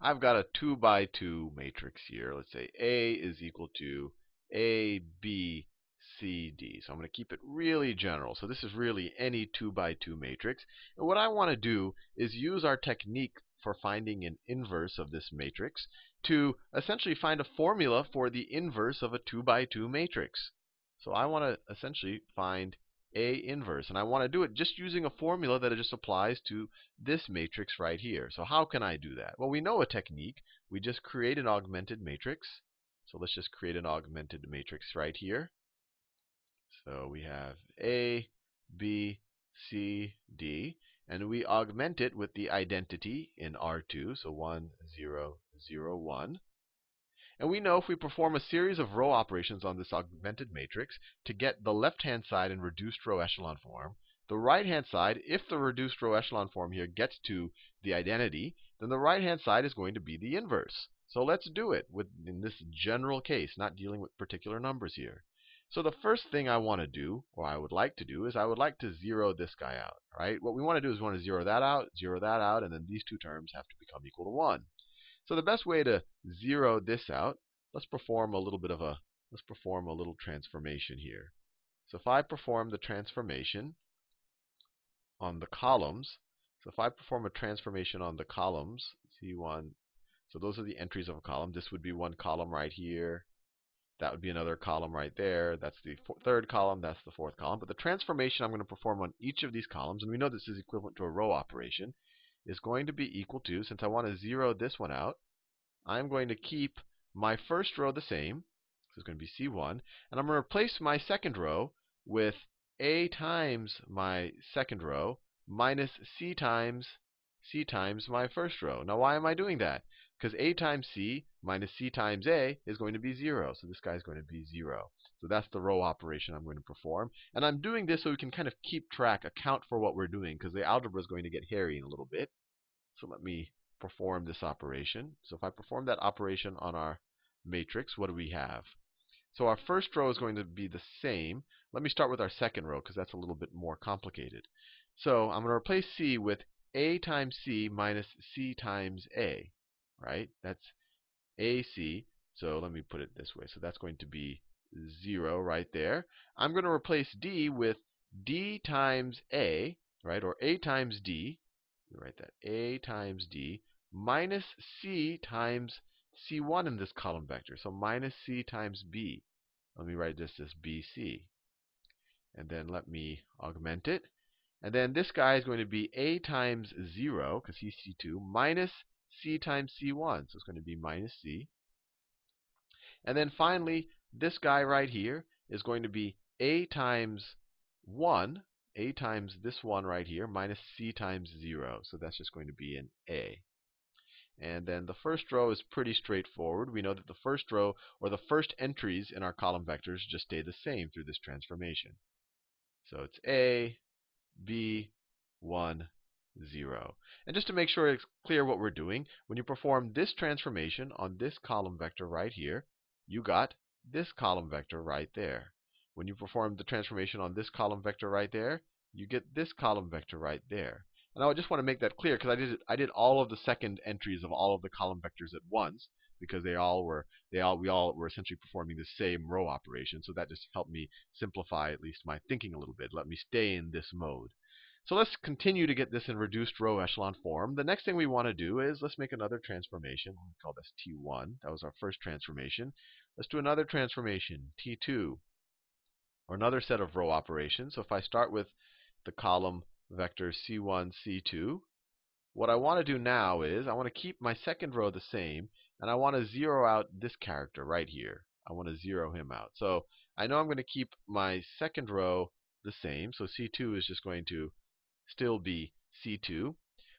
I've got a 2 by 2 matrix here. Let's say A is equal to A, B, C, D. So I'm going to keep it really general. So this is really any 2 by 2 matrix. And what I want to do is use our technique for finding an inverse of this matrix to essentially find a formula for the inverse of a 2 by 2 matrix. So I want to essentially find A inverse. And I want to do it just using a formula that just applies to this matrix right here. So how can I do that? Well, we know a technique. We just create an augmented matrix. So let's just create an augmented matrix right here. So we have A, B, C, D. And we augment it with the identity in R2, so 1, 0, 0, 1. And we know if we perform a series of row operations on this augmented matrix to get the left-hand side in reduced row echelon form, the right-hand side, if the reduced row echelon form here gets to the identity, then the right-hand side is going to be the inverse. So let's do it with, in this general case, not dealing with particular numbers here. So the first thing I want to do, or I would like to do, is I would like to zero this guy out. Right? What we want to do is we want to zero that out, zero that out, and then these two terms have to become equal to 1. So the best way to zero this out, let's perform a little bit of a let's perform a little transformation here. So if I perform the transformation on the columns, so if I perform a transformation on the columns, C1, so those are the entries of a column. This would be one column right here. That would be another column right there. That's the third column. That's the fourth column. But the transformation I'm going to perform on each of these columns, and we know this is equivalent to a row operation, is going to be equal to, since I want to zero this one out, I'm going to keep my first row the same. So it's going to be C1. And I'm going to replace my second row with A times my second row minus C times C times my first row. Now, why am I doing that? Because a times c minus c times a is going to be 0. So this guy is going to be 0. So that's the row operation I'm going to perform. And I'm doing this so we can kind of keep track, account for what we're doing, because the algebra is going to get hairy in a little bit. So let me perform this operation. So if I perform that operation on our matrix, what do we have? So our first row is going to be the same. Let me start with our second row, because that's a little bit more complicated. So I'm going to replace c with a times c minus c times a right? That's AC. So let me put it this way. So that's going to be 0 right there. I'm going to replace D with D times A, right? Or A times D. Write that. A times D minus C times C1 in this column vector. So minus C times B. Let me write this as BC. And then let me augment it. And then this guy is going to be A times 0, because he's C2, minus c times c1. So it's going to be minus c. And then finally, this guy right here is going to be a times 1, a times this one right here, minus c times 0. So that's just going to be an a. And then the first row is pretty straightforward. We know that the first row, or the first entries in our column vectors, just stay the same through this transformation. So it's a, b, 1, 0. And just to make sure it's clear what we're doing, when you perform this transformation on this column vector right here, you got this column vector right there. When you perform the transformation on this column vector right there, you get this column vector right there. And I just want to make that clear because I did I did all of the second entries of all of the column vectors at once because they all were they all we all were essentially performing the same row operation. So that just helped me simplify at least my thinking a little bit. Let me stay in this mode. So let's continue to get this in reduced row echelon form. The next thing we want to do is let's make another transformation. We'll call this T1. That was our first transformation. Let's do another transformation, T2, or another set of row operations. So if I start with the column vector C1, C2, what I want to do now is I want to keep my second row the same, and I want to zero out this character right here. I want to zero him out. So I know I'm going to keep my second row the same. So C2 is just going to still be C2.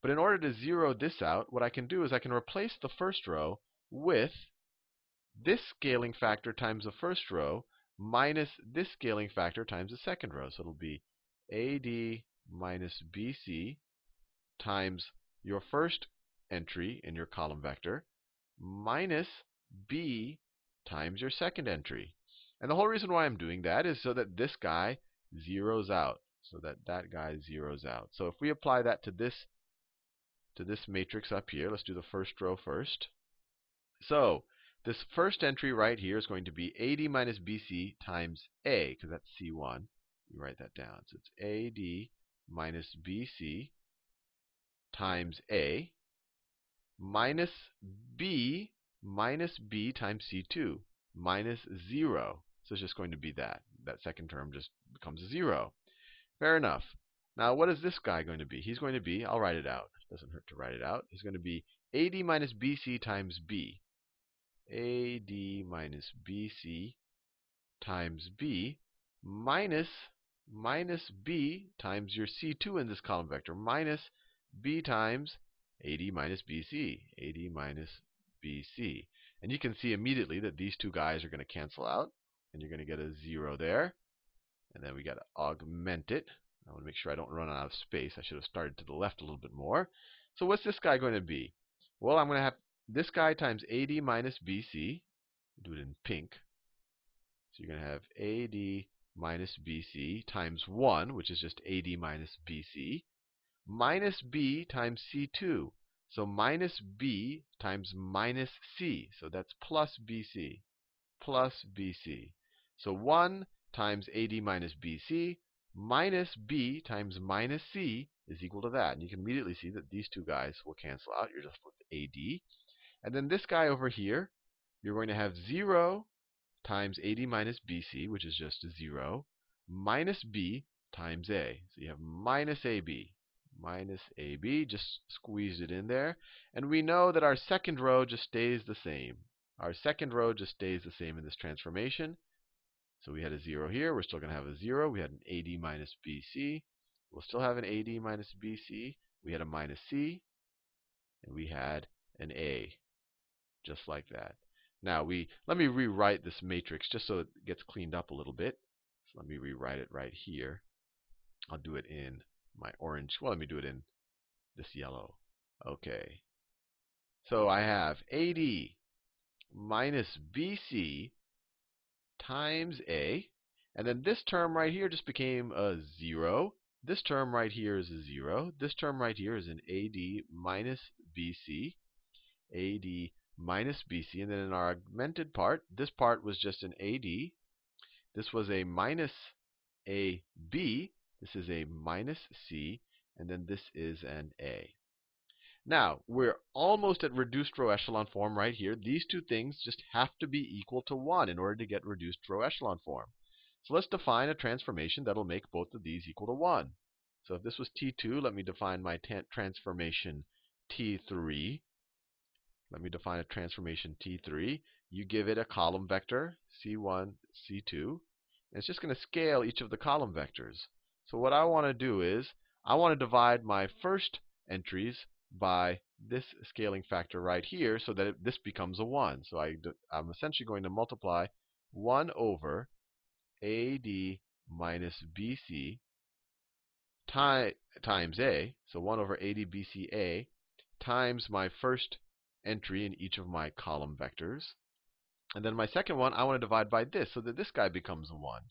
But in order to zero this out, what I can do is I can replace the first row with this scaling factor times the first row minus this scaling factor times the second row. So it'll be AD minus BC times your first entry in your column vector minus B times your second entry. And the whole reason why I'm doing that is so that this guy zeroes out so that that guy zeroes out. So if we apply that to this to this matrix up here. Let's do the first row first. So this first entry right here is going to be AD minus BC times A, because that's C1. You write that down. So it's AD minus BC times A minus B minus B times C2 minus 0. So it's just going to be that. That second term just becomes a 0. Fair enough. Now, what is this guy going to be? He's going to be, I'll write it out. Doesn't hurt to write it out. He's going to be AD minus BC times B. AD minus BC times B minus minus B times your C2 in this column vector minus B times AD minus BC. AD minus BC. And you can see immediately that these two guys are going to cancel out. And you're going to get a 0 there. And then we got to augment it. I want to make sure I don't run out of space. I should have started to the left a little bit more. So what's this guy going to be? Well, I'm going to have this guy times AD minus BC. Do it in pink. So you're going to have AD minus BC times 1, which is just AD minus BC, minus B times C2. So minus B times minus C. So that's plus BC. Plus BC. So 1 times AD minus BC minus B times minus C is equal to that. And you can immediately see that these two guys will cancel out. You're just with AD. And then this guy over here, you're going to have 0 times AD minus BC, which is just 0, minus B times A. So you have minus AB. Minus AB, just squeezed it in there. And we know that our second row just stays the same. Our second row just stays the same in this transformation. So we had a 0 here. We're still going to have a 0. We had an AD minus BC. We'll still have an AD minus BC. We had a minus C. And we had an A just like that. Now we let me rewrite this matrix just so it gets cleaned up a little bit. So let me rewrite it right here. I'll do it in my orange. Well, let me do it in this yellow. Okay. So I have AD minus BC times A. And then this term right here just became a 0. This term right here is a 0. This term right here is an AD minus BC. AD minus BC. And then in our augmented part, this part was just an AD. This was a minus AB. This is a minus C. And then this is an A. Now, we're almost at reduced row echelon form right here. These two things just have to be equal to 1 in order to get reduced row echelon form. So let's define a transformation that will make both of these equal to 1. So if this was T2, let me define my transformation T3. Let me define a transformation T3. You give it a column vector, C1, C2. And it's just going to scale each of the column vectors. So what I want to do is, I want to divide my first entries by this scaling factor right here so that it, this becomes a 1. So I, I'm essentially going to multiply 1 over AD minus BC times A, so 1 over AD BC A, times my first entry in each of my column vectors. And then my second one, I want to divide by this so that this guy becomes a 1.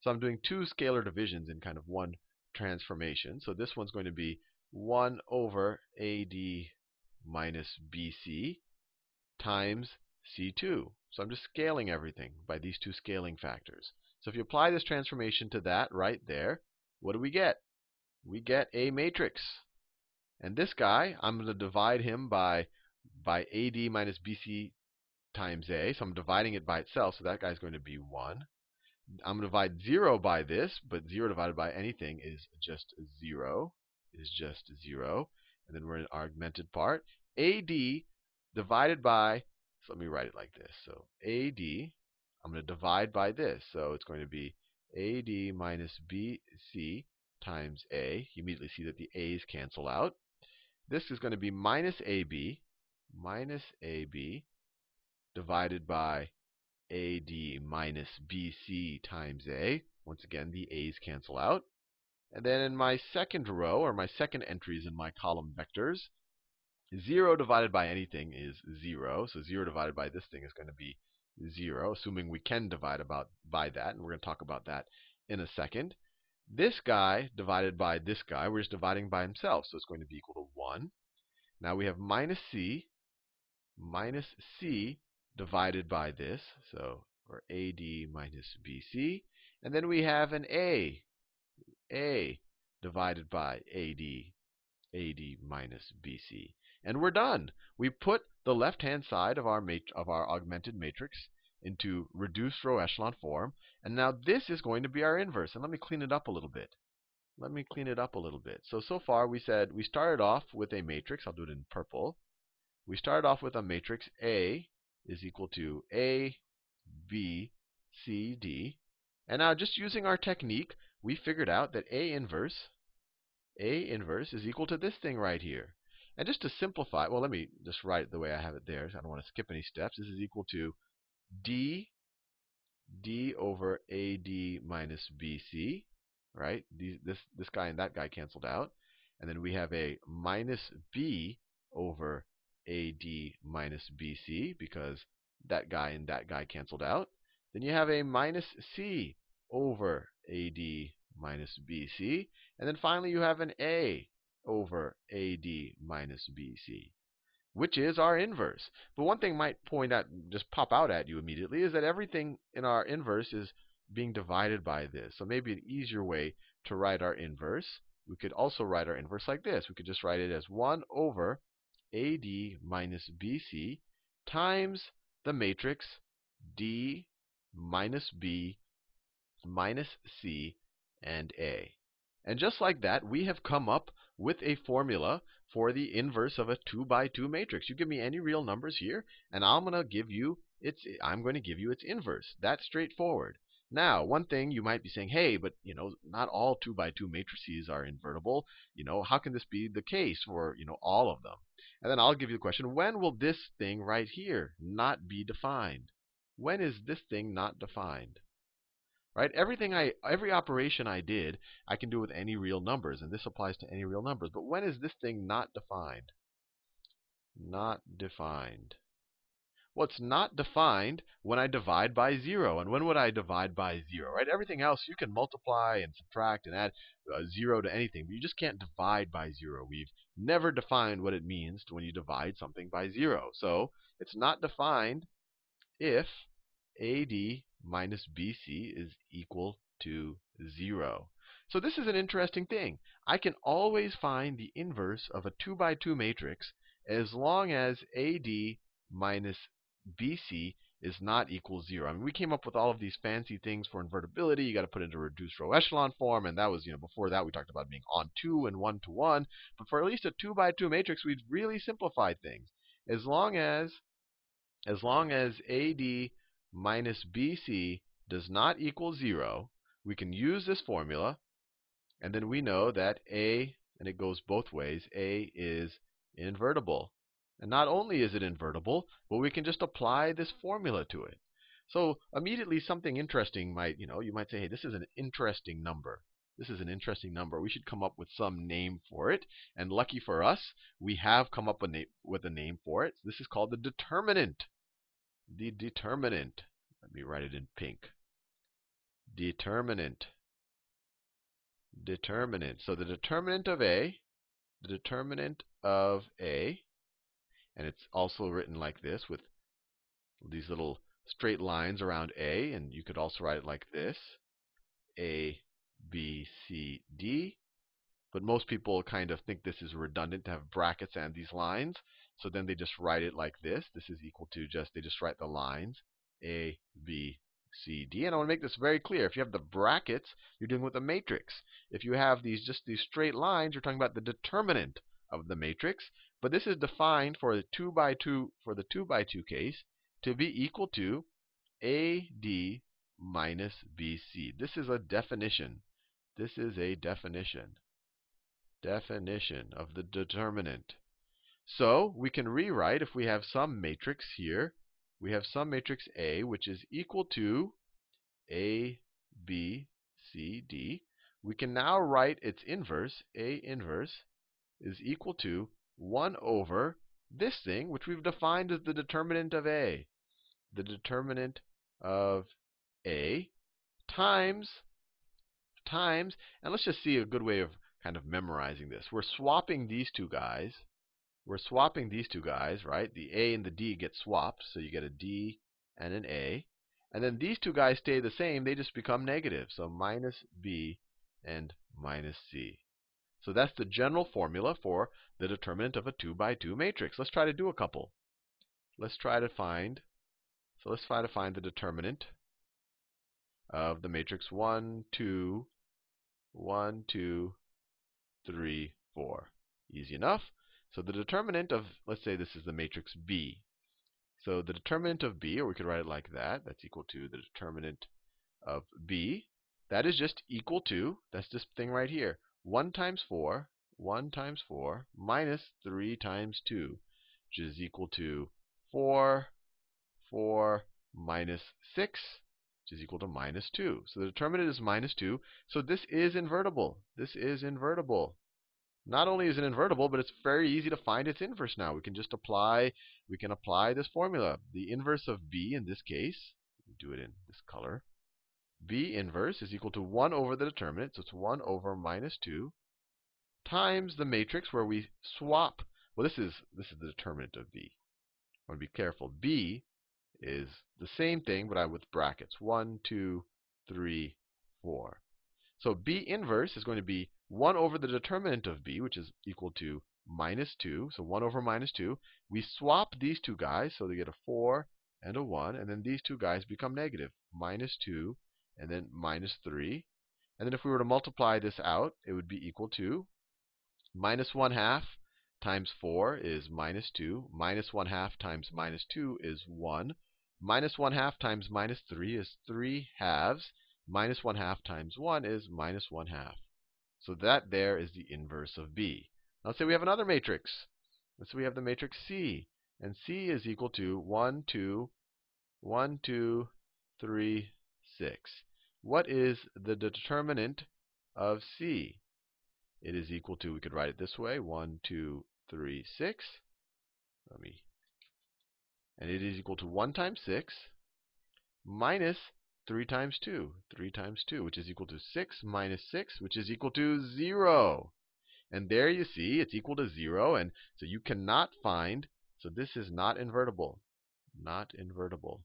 So I'm doing two scalar divisions in kind of one transformation. So this one's going to be 1 over AD minus BC times C2. So I'm just scaling everything by these two scaling factors. So if you apply this transformation to that right there, what do we get? We get a matrix. And this guy, I'm going to divide him by by AD minus BC times A. So I'm dividing it by itself, so that guy's going to be 1. I'm going to divide 0 by this, but 0 divided by anything is just 0. Is just 0. And then we're in augmented part. AD divided by, so let me write it like this. So AD, I'm going to divide by this. So it's going to be AD minus BC times A. You immediately see that the A's cancel out. This is going to be minus AB minus AB divided by AD minus BC times A. Once again, the A's cancel out. And then in my second row, or my second entries in my column vectors, 0 divided by anything is 0. So 0 divided by this thing is going to be 0, assuming we can divide about by that. And we're going to talk about that in a second. This guy divided by this guy, we're just dividing by himself. So it's going to be equal to 1. Now we have minus c minus c divided by this. So, or AD minus BC. And then we have an A, A divided by AD, AD minus BC. And we're done. We put the left-hand side of our, of our augmented matrix into reduced row echelon form. And now this is going to be our inverse. And let me clean it up a little bit. Let me clean it up a little bit. So, so far we said we started off with a matrix. I'll do it in purple. We started off with a matrix A is equal to A, B, C, D. And now just using our technique, we figured out that A inverse, A inverse is equal to this thing right here. And just to simplify, well, let me just write it the way I have it there. I don't want to skip any steps. This is equal to D, D over AD minus BC, right? This, this guy and that guy canceled out. And then we have a minus B over AD minus BC because that guy and that guy canceled out. Then you have a minus C over AD minus BC. And then finally you have an A over AD minus BC, which is our inverse. But one thing might point out, just pop out at you immediately, is that everything in our inverse is being divided by this. So maybe an easier way to write our inverse, we could also write our inverse like this. We could just write it as 1 over AD minus BC times the matrix D minus B minus C and A. And just like that, we have come up with a formula for the inverse of a 2 by 2 matrix. You give me any real numbers here, and I'm going to give you its I'm going to give you its inverse. That's straightforward. Now, one thing you might be saying, hey, but you know, not all 2 by 2 matrices are invertible. You know, how can this be the case for, you know, all of them? And then I'll give you the question, when will this thing right here not be defined? When is this thing not defined? Right? Everything I every operation I did, I can do with any real numbers, and this applies to any real numbers. But when is this thing not defined? Not defined. Well, not defined when I divide by 0. And when would I divide by 0? Right? Everything else, you can multiply and subtract and add uh, 0 to anything. But you just can't divide by 0. We've never defined what it means when you divide something by 0. So it's not defined if AD minus BC is equal to 0. So this is an interesting thing. I can always find the inverse of a 2 by 2 matrix as long as AD minus BC is not equal 0. I mean, we came up with all of these fancy things for invertibility. You got to put it into reduced row echelon form, and that was, you know, before that we talked about being on 2 and 1 to 1. But for at least a 2 by 2 matrix, we've really simplified things. As long as as long as AD minus BC does not equal 0, we can use this formula, and then we know that A, and it goes both ways, A is invertible. And not only is it invertible, but we can just apply this formula to it. So immediately something interesting might, you know, you might say, hey, this is an interesting number. This is an interesting number. We should come up with some name for it. And lucky for us, we have come up with a name for it. This is called the determinant. The determinant. Let me write it in pink. Determinant. Determinant. So the determinant of A, the determinant of A and it's also written like this with these little straight lines around A. And you could also write it like this A, B, C, D. But most people kind of think this is redundant to have brackets and these lines. So then they just write it like this. This is equal to just, they just write the lines A, B, C, D. And I want to make this very clear. If you have the brackets, you're dealing with a matrix. If you have these just these straight lines, you're talking about the determinant of the matrix. But this is defined for the 2 by 2 for the 2 by 2 case to be equal to AD minus BC. This is a definition. This is a definition. Definition of the determinant. So we can rewrite if we have some matrix here. We have some matrix A which is equal to A, B, C, D. We can now write its inverse, A inverse, is equal to 1 over this thing, which we've defined as the determinant of A. The determinant of A times, times, and let's just see a good way of kind of memorizing this. We're swapping these two guys. We're swapping these two guys, right? The A and the D get swapped, so you get a D and an A. And then these two guys stay the same, they just become negative. So minus B and minus C. So that's the general formula for the determinant of a 2 by 2 matrix. Let's try to do a couple. Let's try to find, so let's try to find the determinant of the matrix 1, 2, 1, 2, 3, 4. Easy enough. So the determinant of, let's say this is the matrix B. So the determinant of B, or we could write it like that, that's equal to the determinant of B. That is just equal to, that's this thing right here, 1 times 4, 1 times 4, minus 3 times 2, which is equal to 4, 4, minus 6, which is equal to minus 2. So the determinant is minus 2. So this is invertible. This is invertible. Not only is it invertible, but it's very easy to find its inverse now. We can just apply, we can apply this formula. The inverse of b in this case, do it in this color. b inverse is equal to 1 over the determinant, so it's 1 over minus 2, times the matrix where we swap. Well, this is this is the determinant of b. I want to be careful. b is the same thing, but I with brackets. 1, 2, 3, 4. So b inverse is going to be 1 over the determinant of b, which is equal to minus 2. So 1 over minus 2. We swap these two guys, so they get a 4 and a 1. And then these two guys become negative. Minus 2 and then minus 3. And then if we were to multiply this out, it would be equal to minus 1 half times 4 is minus 2. Minus 1 half times minus 2 is 1. Minus 1 half times minus 3 is 3 halves. Minus 1 half times 1 is minus 1 half. So that there is the inverse of B. Now say we have another matrix. Let's say we have the matrix C. And C is equal to 1, 2, 1, 2, 3, 6. What is the determinant of C? It is equal to, we could write it this way, 1, 2, 3, 6. Let me, and it is equal to 1 times 6 minus 3 times 2. 3 times 2, which is equal to 6 minus 6, which is equal to 0. And there you see it's equal to 0. And so you cannot find, so this is not invertible. Not invertible.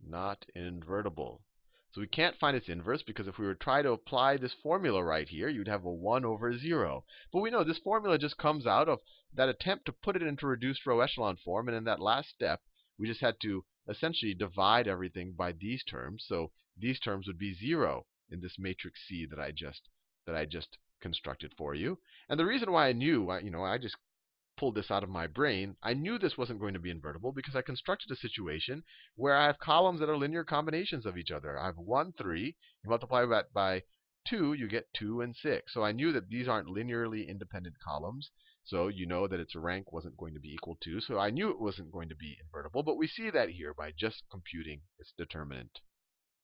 Not invertible. So we can't find its inverse because if we were to try to apply this formula right here, you'd have a 1 over 0. But we know this formula just comes out of that attempt to put it into reduced row echelon form. And in that last step, we just had to essentially divide everything by these terms. So these terms would be 0 in this matrix C that I just that I just constructed for you. And the reason why I knew, you know, I just pulled this out of my brain, I knew this wasn't going to be invertible because I constructed a situation where I have columns that are linear combinations of each other. I have 1, 3. You multiply that by 2, you get 2 and 6. So I knew that these aren't linearly independent columns. So you know that its rank wasn't going to be equal to. So I knew it wasn't going to be invertible. But we see that here by just computing its determinant.